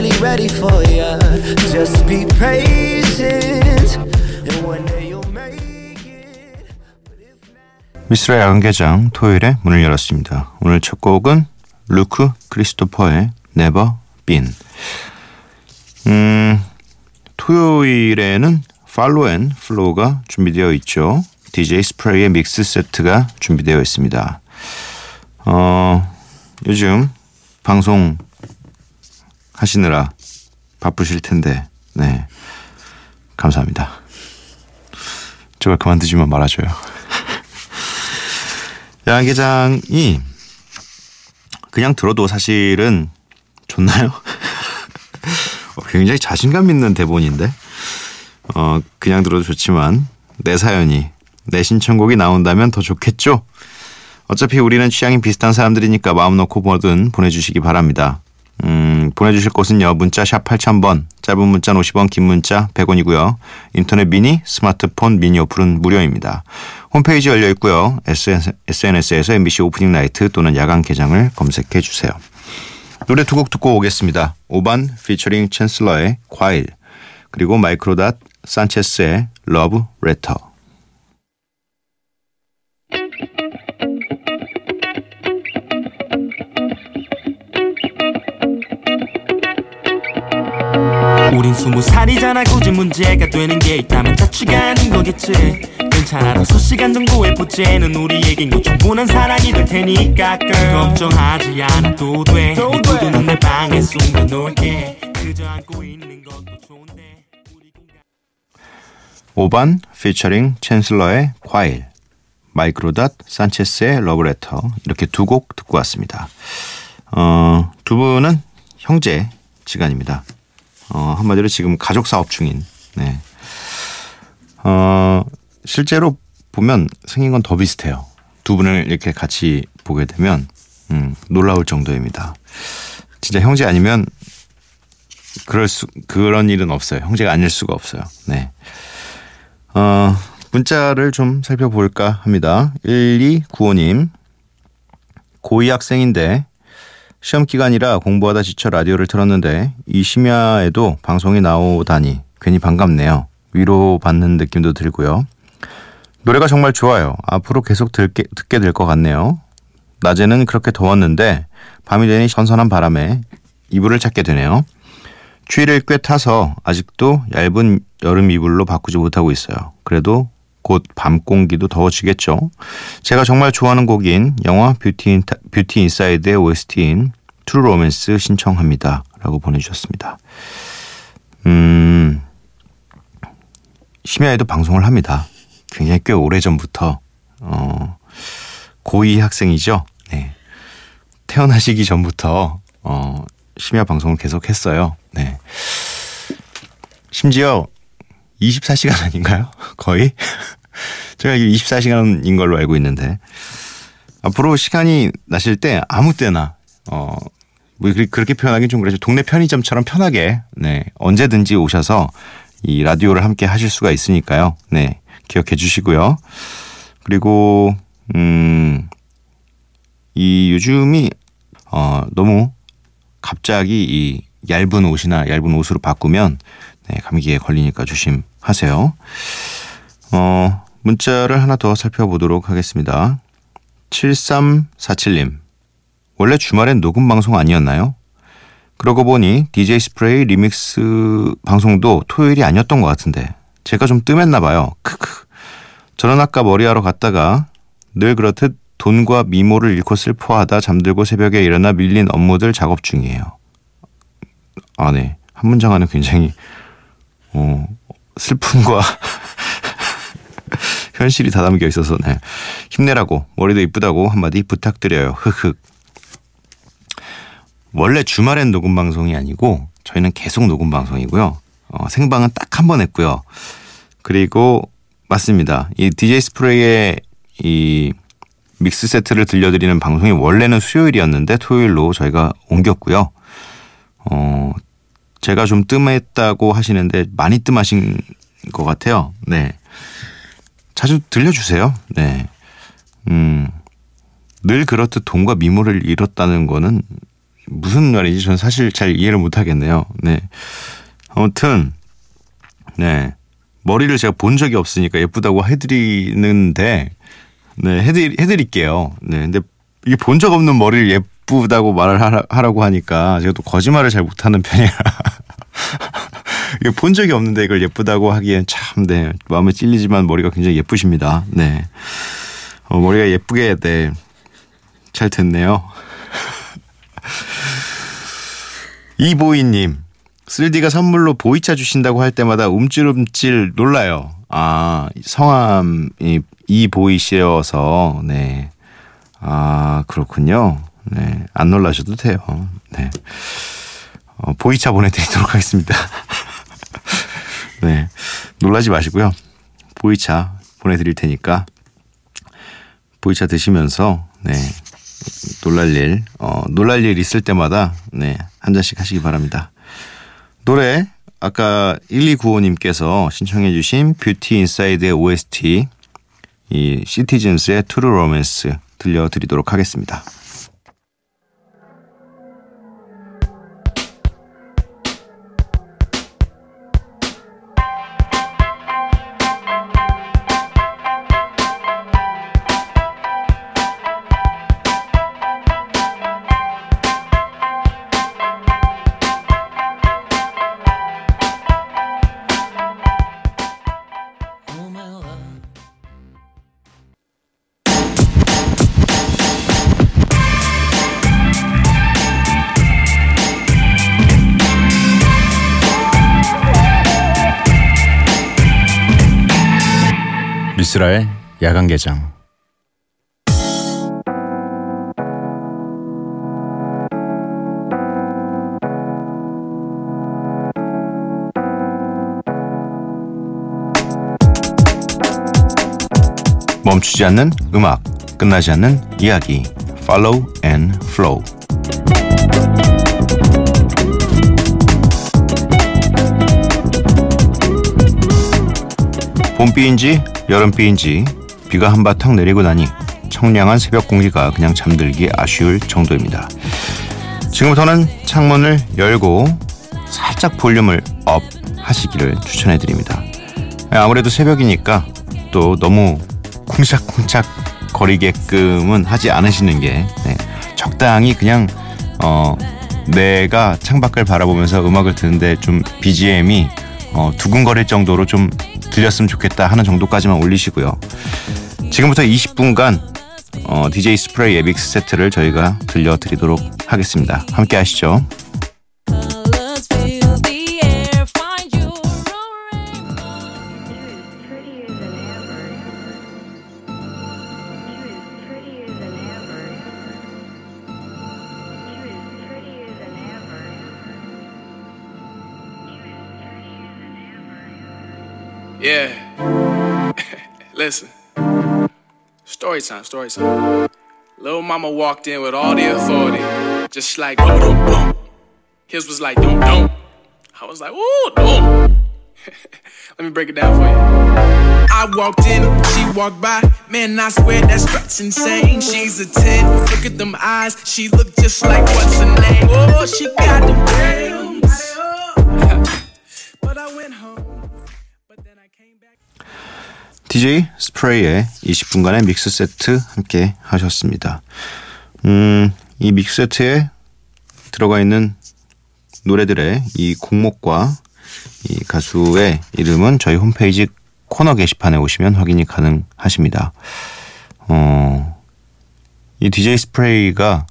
Really ready for ya. Just be patient, and one day you'll make it. 미쓰라의 야간개장 토요일에 문을 열었습니다. 오늘 첫 곡은 루크 크리스토퍼의 Never Been. 음, 토요일에는 Follow and Flow가 준비되어 있죠. DJ 스프레이의 mix set가 준비되어 있습니다. 어, 요즘 방송 하시느라 바쁘실 텐데, 네. 감사합니다. 제발 그만두지만 말아줘요. 야간개장이 그냥 들어도 사실은 좋나요? 어, 굉장히 자신감 있는 대본인데 어 그냥 들어도 좋지만 내 사연이 내 신청곡이 나온다면 더 좋겠죠. 어차피 우리는 취향이 비슷한 사람들이니까 마음 놓고 뭐든 보내주시기 바랍니다. 음, 보내주실 곳은요. 문자 샵 8000번, 짧은 문자 50원, 긴 문자 100원이고요. 인터넷 미니, 스마트폰 미니 어플은 무료입니다. 홈페이지 열려 있고요. SNS에서 MBC 오프닝 나이트 또는 야간 개장을 검색해 주세요. 노래 두 곡 듣고 오겠습니다. 오반 피처링 챈슬러의 과일 그리고 마이크로닷 산체스의 러브 레터 우린 스무 살이잖아. 굳이 문제가 되는 게 있다면 자취가 아닌 거겠지. 괜찮아 다섯 시간 정도의 부재는 우리에겐 충분한 사랑이 될 테니까 girl 걱정하지 않아도 돼. 구두는 내 방에 숨겨놓을게. 그저 안고 있는 것도 좋은데. 우리 공간. 오반 피처링 챈슬러의 과일 마이크로닷 산체스의 러브레터 이렇게 두 곡 듣고 왔습니다. 어, 두 분은 형제 지간입니다. 어, 한마디로 지금 가족 사업 중인. 네. 어, 실제로 보면 생긴 건 더 비슷해요. 두 분을 이렇게 같이 보게 되면 음, 놀라울 정도입니다. 진짜 형제 아니면 그럴 수 그런 일은 없어요. 형제가 아닐 수가 없어요. 네. 어, 문자를 좀 살펴볼까 합니다. 1295님. 고2 학생인데 시험 기간이라 공부하다 지쳐 라디오를 틀었는데 이 심야에도 방송이 나오다니 괜히 반갑네요. 위로받는 느낌도 들고요. 노래가 정말 좋아요. 앞으로 계속 듣게, 듣게 될 것 같네요. 낮에는 그렇게 더웠는데 밤이 되니 선선한 바람에 이불을 찾게 되네요. 추위를 꽤 타서 아직도 얇은 여름 이불로 바꾸지 못하고 있어요. 그래도 곧 밤 공기도 더워지겠죠. 제가 정말 좋아하는 곡인 영화 Beauty, In, Beauty Inside의 OST인 True Romance 신청합니다. 라고 보내주셨습니다. 음, 심야에도 방송을 합니다. 굉장히 꽤 오래전부터, 어, 고2 학생이죠. 네. 태어나시기 전부터, 어, 심야 방송을 계속 했어요. 네. 심지어 24시간 아닌가요? 거의? 제가 24시간인 걸로 알고 있는데 앞으로 시간이 나실 때 아무 때나 어, 뭐 그렇게 표현하기 좀 그렇죠. 동네 편의점처럼 편하게 네, 언제든지 오셔서 이 라디오를 함께 하실 수가 있으니까요. 네, 기억해 주시고요. 그리고 음, 이 요즘이 어, 너무 갑자기 이 얇은 옷이나 얇은 옷으로 바꾸면 네, 감기에 걸리니까 조심하세요. 어, 문자를 하나 더 살펴보도록 하겠습니다. 7347님. 원래 주말엔 녹음 방송 아니었나요? 그러고 보니 DJ 스프레이 리믹스 방송도 토요일이 아니었던 것 같은데 제가 좀 뜸했나 봐요. 크크. 저는 아까 머리하러 갔다가 늘 그렇듯 돈과 미모를 잃고 슬퍼하다 잠들고 새벽에 일어나 밀린 업무들 작업 중이에요. 아, 네. 한 문장 안에 굉장히 어, 슬픔과 현실이 다 담겨 있어서 네. 힘내라고 머리도 이쁘다고 한마디 부탁드려요. 흑흑. 원래 주말엔 녹음 방송이 아니고 저희는 계속 녹음 방송이고요. 어, 생방은 딱 한 번 했고요. 그리고 맞습니다. 이 DJ 스프레이의 이 믹스 세트를 들려드리는 방송이 원래는 수요일이었는데 토요일로 저희가 옮겼고요. 어, 제가 좀 뜸했다고 하시는데 많이 뜸하신 것 같아요. 네. 자주 들려주세요. 네. 음, 늘 그렇듯 돈과 미모를 잃었다는 거는 무슨 말인지 저는 사실 잘 이해를 못 하겠네요. 네. 아무튼, 네. 머리를 제가 본 적이 없으니까 예쁘다고 해드리는데, 네, 해드리, 해드릴게요. 네. 근데 이게 본 적 없는 머리를 예쁘다고 말을 하라, 하라고 하니까 제가 또 거짓말을 잘 못하는 편이라. 본 적이 없는데 이걸 예쁘다고 하기엔 참, 네. 마음에 찔리지만 머리가 굉장히 예쁘십니다. 네. 어, 머리가 예쁘게, 네. 잘 됐네요. 이보이님, 쓸디가 선물로 보이차 주신다고 할 때마다 움찔움찔 놀라요. 아, 성함이 이보이 씨여서, 네. 아, 그렇군요. 네. 안 놀라셔도 돼요. 네. 어, 보이차 보내드리도록 하겠습니다. 네. 놀라지 마시고요. 보이차 보내드릴 테니까 보이차 드시면서, 네. 놀랄 일, 어, 놀랄 일 있을 때마다, 네. 한 잔씩 하시기 바랍니다. 노래, 아까 1295님께서 신청해 주신 Beauty Inside의 OST, 이 Citizens의 True Romance 들려드리도록 하겠습니다. 미스라의 야간 개장 멈추지 않는 음악, 끝나지 않는 이야기. Follow and Flow. 봄비인지 여름비인지 비가 한바탕 내리고 나니 청량한 새벽 공기가 그냥 잠들기 아쉬울 정도입니다. 지금부터는 창문을 열고 살짝 볼륨을 up 하시기를 추천해 드립니다. 아무래도 새벽이니까 또 너무 쿵짝쿵짝 거리게끔은 하지 않으시는 게 네, 적당히 그냥 어, 내가 창밖을 바라보면서 음악을 듣는데 좀 BGM이 어, 두근거릴 정도로 좀 들렸으면 좋겠다 하는 정도까지만 올리시고요. 지금부터 20분간 어, DJ 스프레이의 믹스 세트를 저희가 들려드리도록 하겠습니다. 함께 하시죠. Yeah. Listen. Story time, story time. Little mama walked in with all the authority, just like boom, boom, boom. His was like don't, don't. I was like, ooh, don't. Let me break it down for you. I walked in, she walked by. Man, I swear that's that's insane. She's a 10. Look at them eyes. She look just like what's her name? Oh, she got them grams. but I went home. DJ 스프레이의 20분간의 믹스 세트 함께 하셨습니다. 음, 이 믹스 세트에 들어가 있는 노래들의 이 곡목과 이 가수의 이름은 저희 홈페이지 코너 게시판에 오시면 확인이 가능하십니다. 어, 이 DJ 스프레이가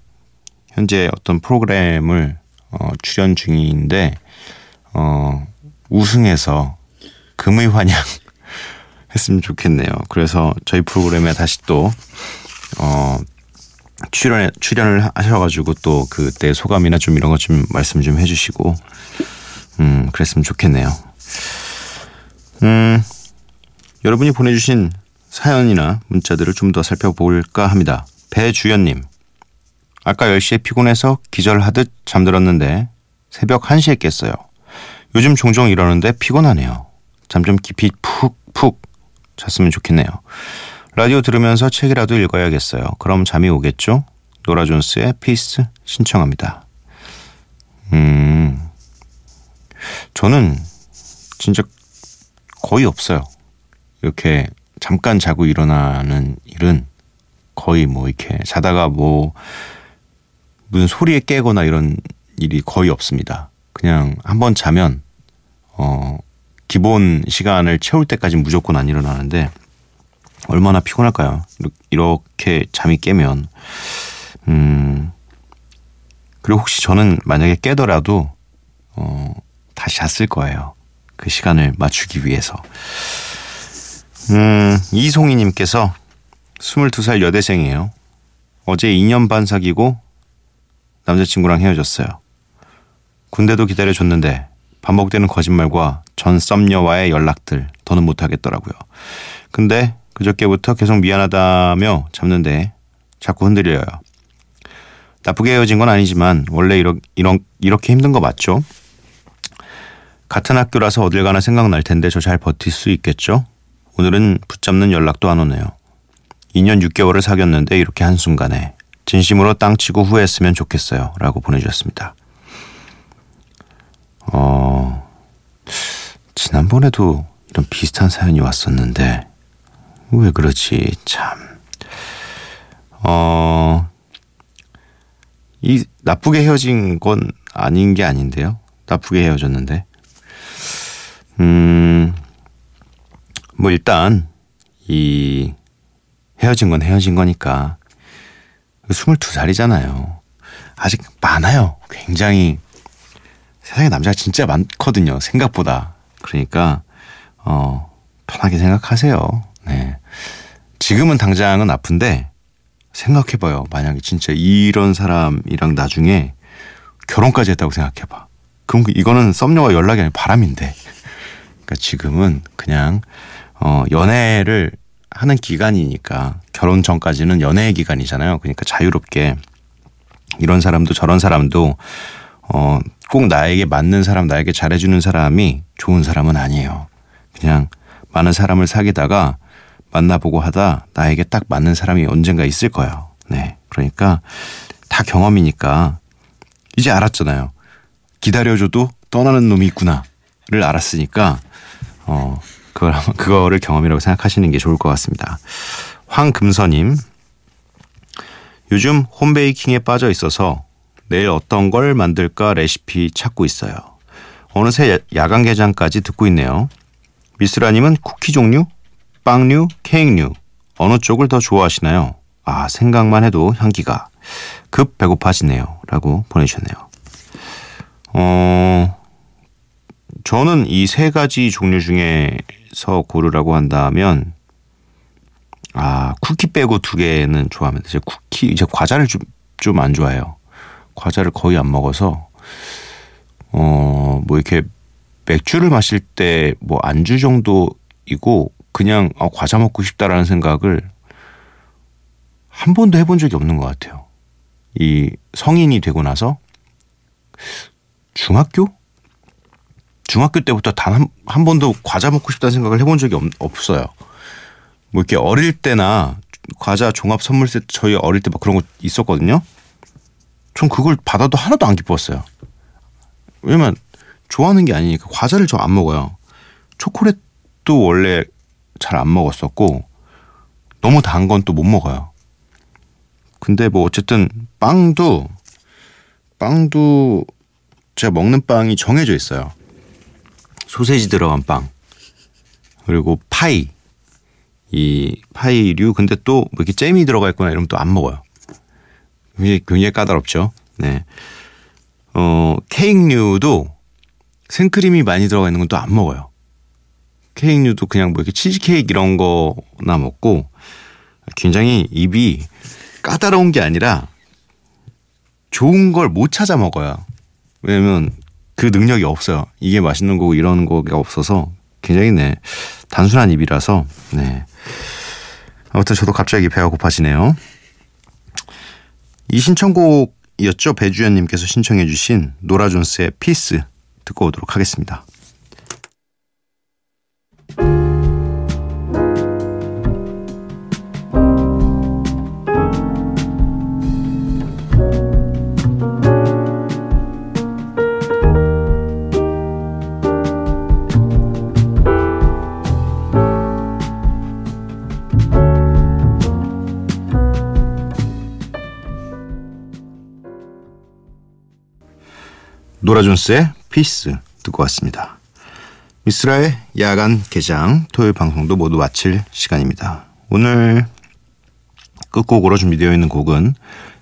현재 어떤 프로그램을 어, 출연 중인데 어, 우승해서 금의 환영 했으면 좋겠네요. 그래서 저희 프로그램에 다시 또 어, 출연에 출연을 하셔가지고 또 그때 소감이나 좀 이런 것 좀 말씀 좀 해주시고 음 그랬으면 좋겠네요. 음 여러분이 보내주신 사연이나 문자들을 좀 더 살펴볼까 합니다. 배주연님 아까 10시에 피곤해서 기절하듯 잠들었는데 새벽 1시에 깼어요. 요즘 종종 이러는데 피곤하네요. 잠 좀 깊이 푹푹 잤으면 좋겠네요. 라디오 들으면서 책이라도 읽어야겠어요. 그럼 잠이 오겠죠? 노라 존스의 Peace 신청합니다. 음, 저는 진짜 거의 없어요. 이렇게 잠깐 자고 일어나는 일은 거의 뭐 이렇게 자다가 뭐 무슨 소리에 깨거나 이런 일이 거의 없습니다. 그냥 한번 자면 어 기본 시간을 채울 때까지 무조건 안 일어나는데 얼마나 피곤할까요? 이렇- 이렇게 잠이 깨면 음 그리고 혹시 저는 만약에 깨더라도 어 다시 잤을 거예요. 그 시간을 맞추기 위해서. 음 이송이님께서 22살 여대생이에요. 어제 2년 반 사귀고 남자친구랑 헤어졌어요. 군대도 기다려줬는데 반복되는 거짓말과 전 썸녀와의 연락들 더는 못하겠더라고요. 근데 그저께부터 계속 미안하다며 잡는데 자꾸 흔들려요. 나쁘게 헤어진 건 아니지만 원래 이러, 이런, 이렇게 힘든 거 맞죠? 같은 학교라서 어딜 가나 생각날 텐데 저 잘 버틸 수 있겠죠? 오늘은 붙잡는 연락도 안 오네요. 2년 6개월을 사귀었는데 이렇게 한순간에 진심으로 땅치고 후회했으면 좋겠어요. 라고 보내주셨습니다. 어, 지난번에도 이런 비슷한 사연이 왔었는데, 왜 그러지, 참. 어, 이 나쁘게 헤어진 건 아닌 게 아닌데요. 나쁘게 헤어졌는데. 음, 뭐 일단, 이 헤어진 건 헤어진 거니까 22살이잖아요. 아직 많아요. 굉장히 세상에 남자가 진짜 많거든요. 생각보다. 그러니까 어 편하게 생각하세요. 네. 지금은 당장은 아픈데 생각해봐요. 만약에 진짜 이런 사람이랑 나중에 결혼까지 했다고 생각해봐. 그럼 그- 이거는 썸녀와 연락이 아니라 바람인데. 그러니까 지금은 그냥 어 연애를 하는 기간이니까 결혼 전까지는 연애의 기간이잖아요. 그러니까 자유롭게 이런 사람도 저런 사람도 어, 꼭 나에게 맞는 사람, 나에게 잘해주는 사람이 좋은 사람은 아니에요. 그냥 많은 사람을 사귀다가 만나보고 하다 나에게 딱 맞는 사람이 언젠가 있을 거예요. 네. 그러니까 다 경험이니까 이제 알았잖아요. 기다려줘도 떠나는 놈이 있구나를 알았으니까 어, 그걸, 그거를 경험이라고 생각하시는 게 좋을 것 같습니다. 황금서님, 요즘 홈베이킹에 빠져 있어서 내일 어떤 걸 만들까 레시피 찾고 있어요. 어느새 야- 야간 개장까지 듣고 있네요. 미스라님은 쿠키 종류, 빵류, 케이크류 어느 쪽을 더 좋아하시나요? 아 생각만 해도 향기가 급 배고파지네요. 라고 보내주셨네요. 어 저는 이 세 가지 종류 중에서 고르라고 한다면 아 쿠키 빼고 두 개는 좋아합니다. 이제 쿠키 이제 과자를 좀 좀 안 좋아해요. 과자를 거의 안 먹어서 어 뭐 이렇게 맥주를 마실 때 뭐 안주 정도이고 그냥 아, 과자 먹고 싶다라는 생각을 한 번도 해본 적이 없는 것 같아요. 이 성인이 되고 나서 중학교 중학교 때부터 단한 한 번도 과자 먹고 싶다는 생각을 해본 적이 없, 없어요. 뭐 이렇게 어릴 때나 과자 종합 선물 세트 저희 어릴 때 막 그런 거 있었거든요. 전 그걸 받아도 하나도 안 기뻤어요. 왜냐면 좋아하는 게 아니니까 과자를 저안 먹어요. 초콜릿도 원래 잘 안 먹었었고 너무 단 건 또 못 먹어요. 근데 뭐 어쨌든 빵도 빵도 제가 먹는 빵이 정해져 있어요. 소세지 들어간 빵 그리고 파이 이 파이류 근데 또뭐 이렇게 잼이 들어가 있거나 이러면 또 안 먹어요. 굉장히, 굉장히 까다롭죠. 네. 어 케이크류도 생크림이 많이 들어가 있는 건 또 안 먹어요. 케이크류도 그냥 뭐 이렇게 치즈케이크 이런 거나 먹고 굉장히 입이 까다로운 게 아니라 좋은 걸 못 찾아 먹어요. 왜냐면 그 능력이 없어요. 이게 맛있는 거고 이런 거가 없어서 굉장히 네 단순한 입이라서 네 아무튼 저도 갑자기 배가 고파지네요. 이 신청곡이었죠. 배주연님께서 신청해 주신 노라 존스의 Peace 듣고 오도록 하겠습니다. 노라 존스의 Peace 듣고 왔습니다. 미쓰라의 야간 개장 토요일 방송도 모두 마칠 시간입니다. 오늘 끝곡으로 준비되어 있는 곡은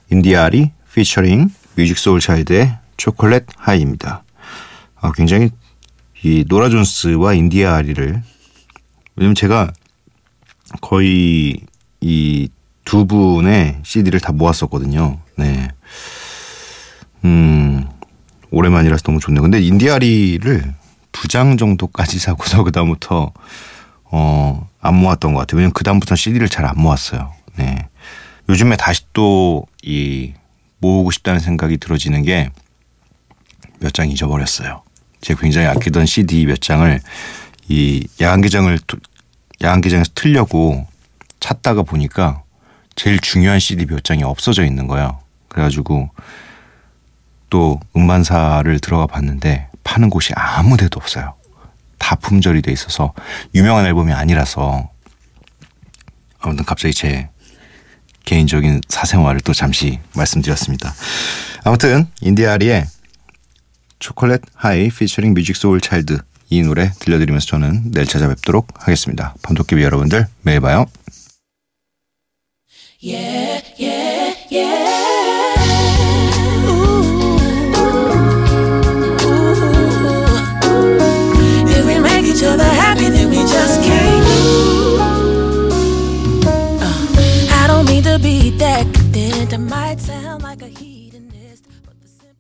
인디아리 피처링 뮤직 소울 차일드의 Chocolate High입니다. 아, 굉장히 이 노라 존스와 인디아리를 왜냐면 제가 거의 이 두 분의 CD를 다 모았었거든요. 네. 음, 오랜만이라서 너무 좋네요. 근데 인디아리를 두 장 정도까지 사고서 그다음부터 어, 안 모았던 것 같아요. 왜냐면 그다음부터 CD를 잘 안 모았어요. 네. 요즘에 다시 또 이 모으고 싶다는 생각이 들어지는 게 몇 장 잊어버렸어요. 제가 굉장히 아끼던 CD 몇 장을 이 야간 개장을 투- 야간 개장에서 틀려고 찾다가 보니까 제일 중요한 CD 몇 장이 없어져 있는 거예요. 그래가지고 또 음반사를 들어가 봤는데 파는 곳이 아무 데도 없어요. 다 품절이 돼 있어서 유명한 앨범이 아니라서 아무튼 갑자기 제 개인적인 사생활을 또 잠시 말씀드렸습니다. 아무튼 인디아리의 Chocolate High featuring 뮤직 소울 차일드 이 노래 들려드리면서 저는 내일 찾아뵙도록 하겠습니다. 밤도깨비 여러분들 매일 봐요. Yeah. each other happy, then we just can't. Uh, I don't mean to be that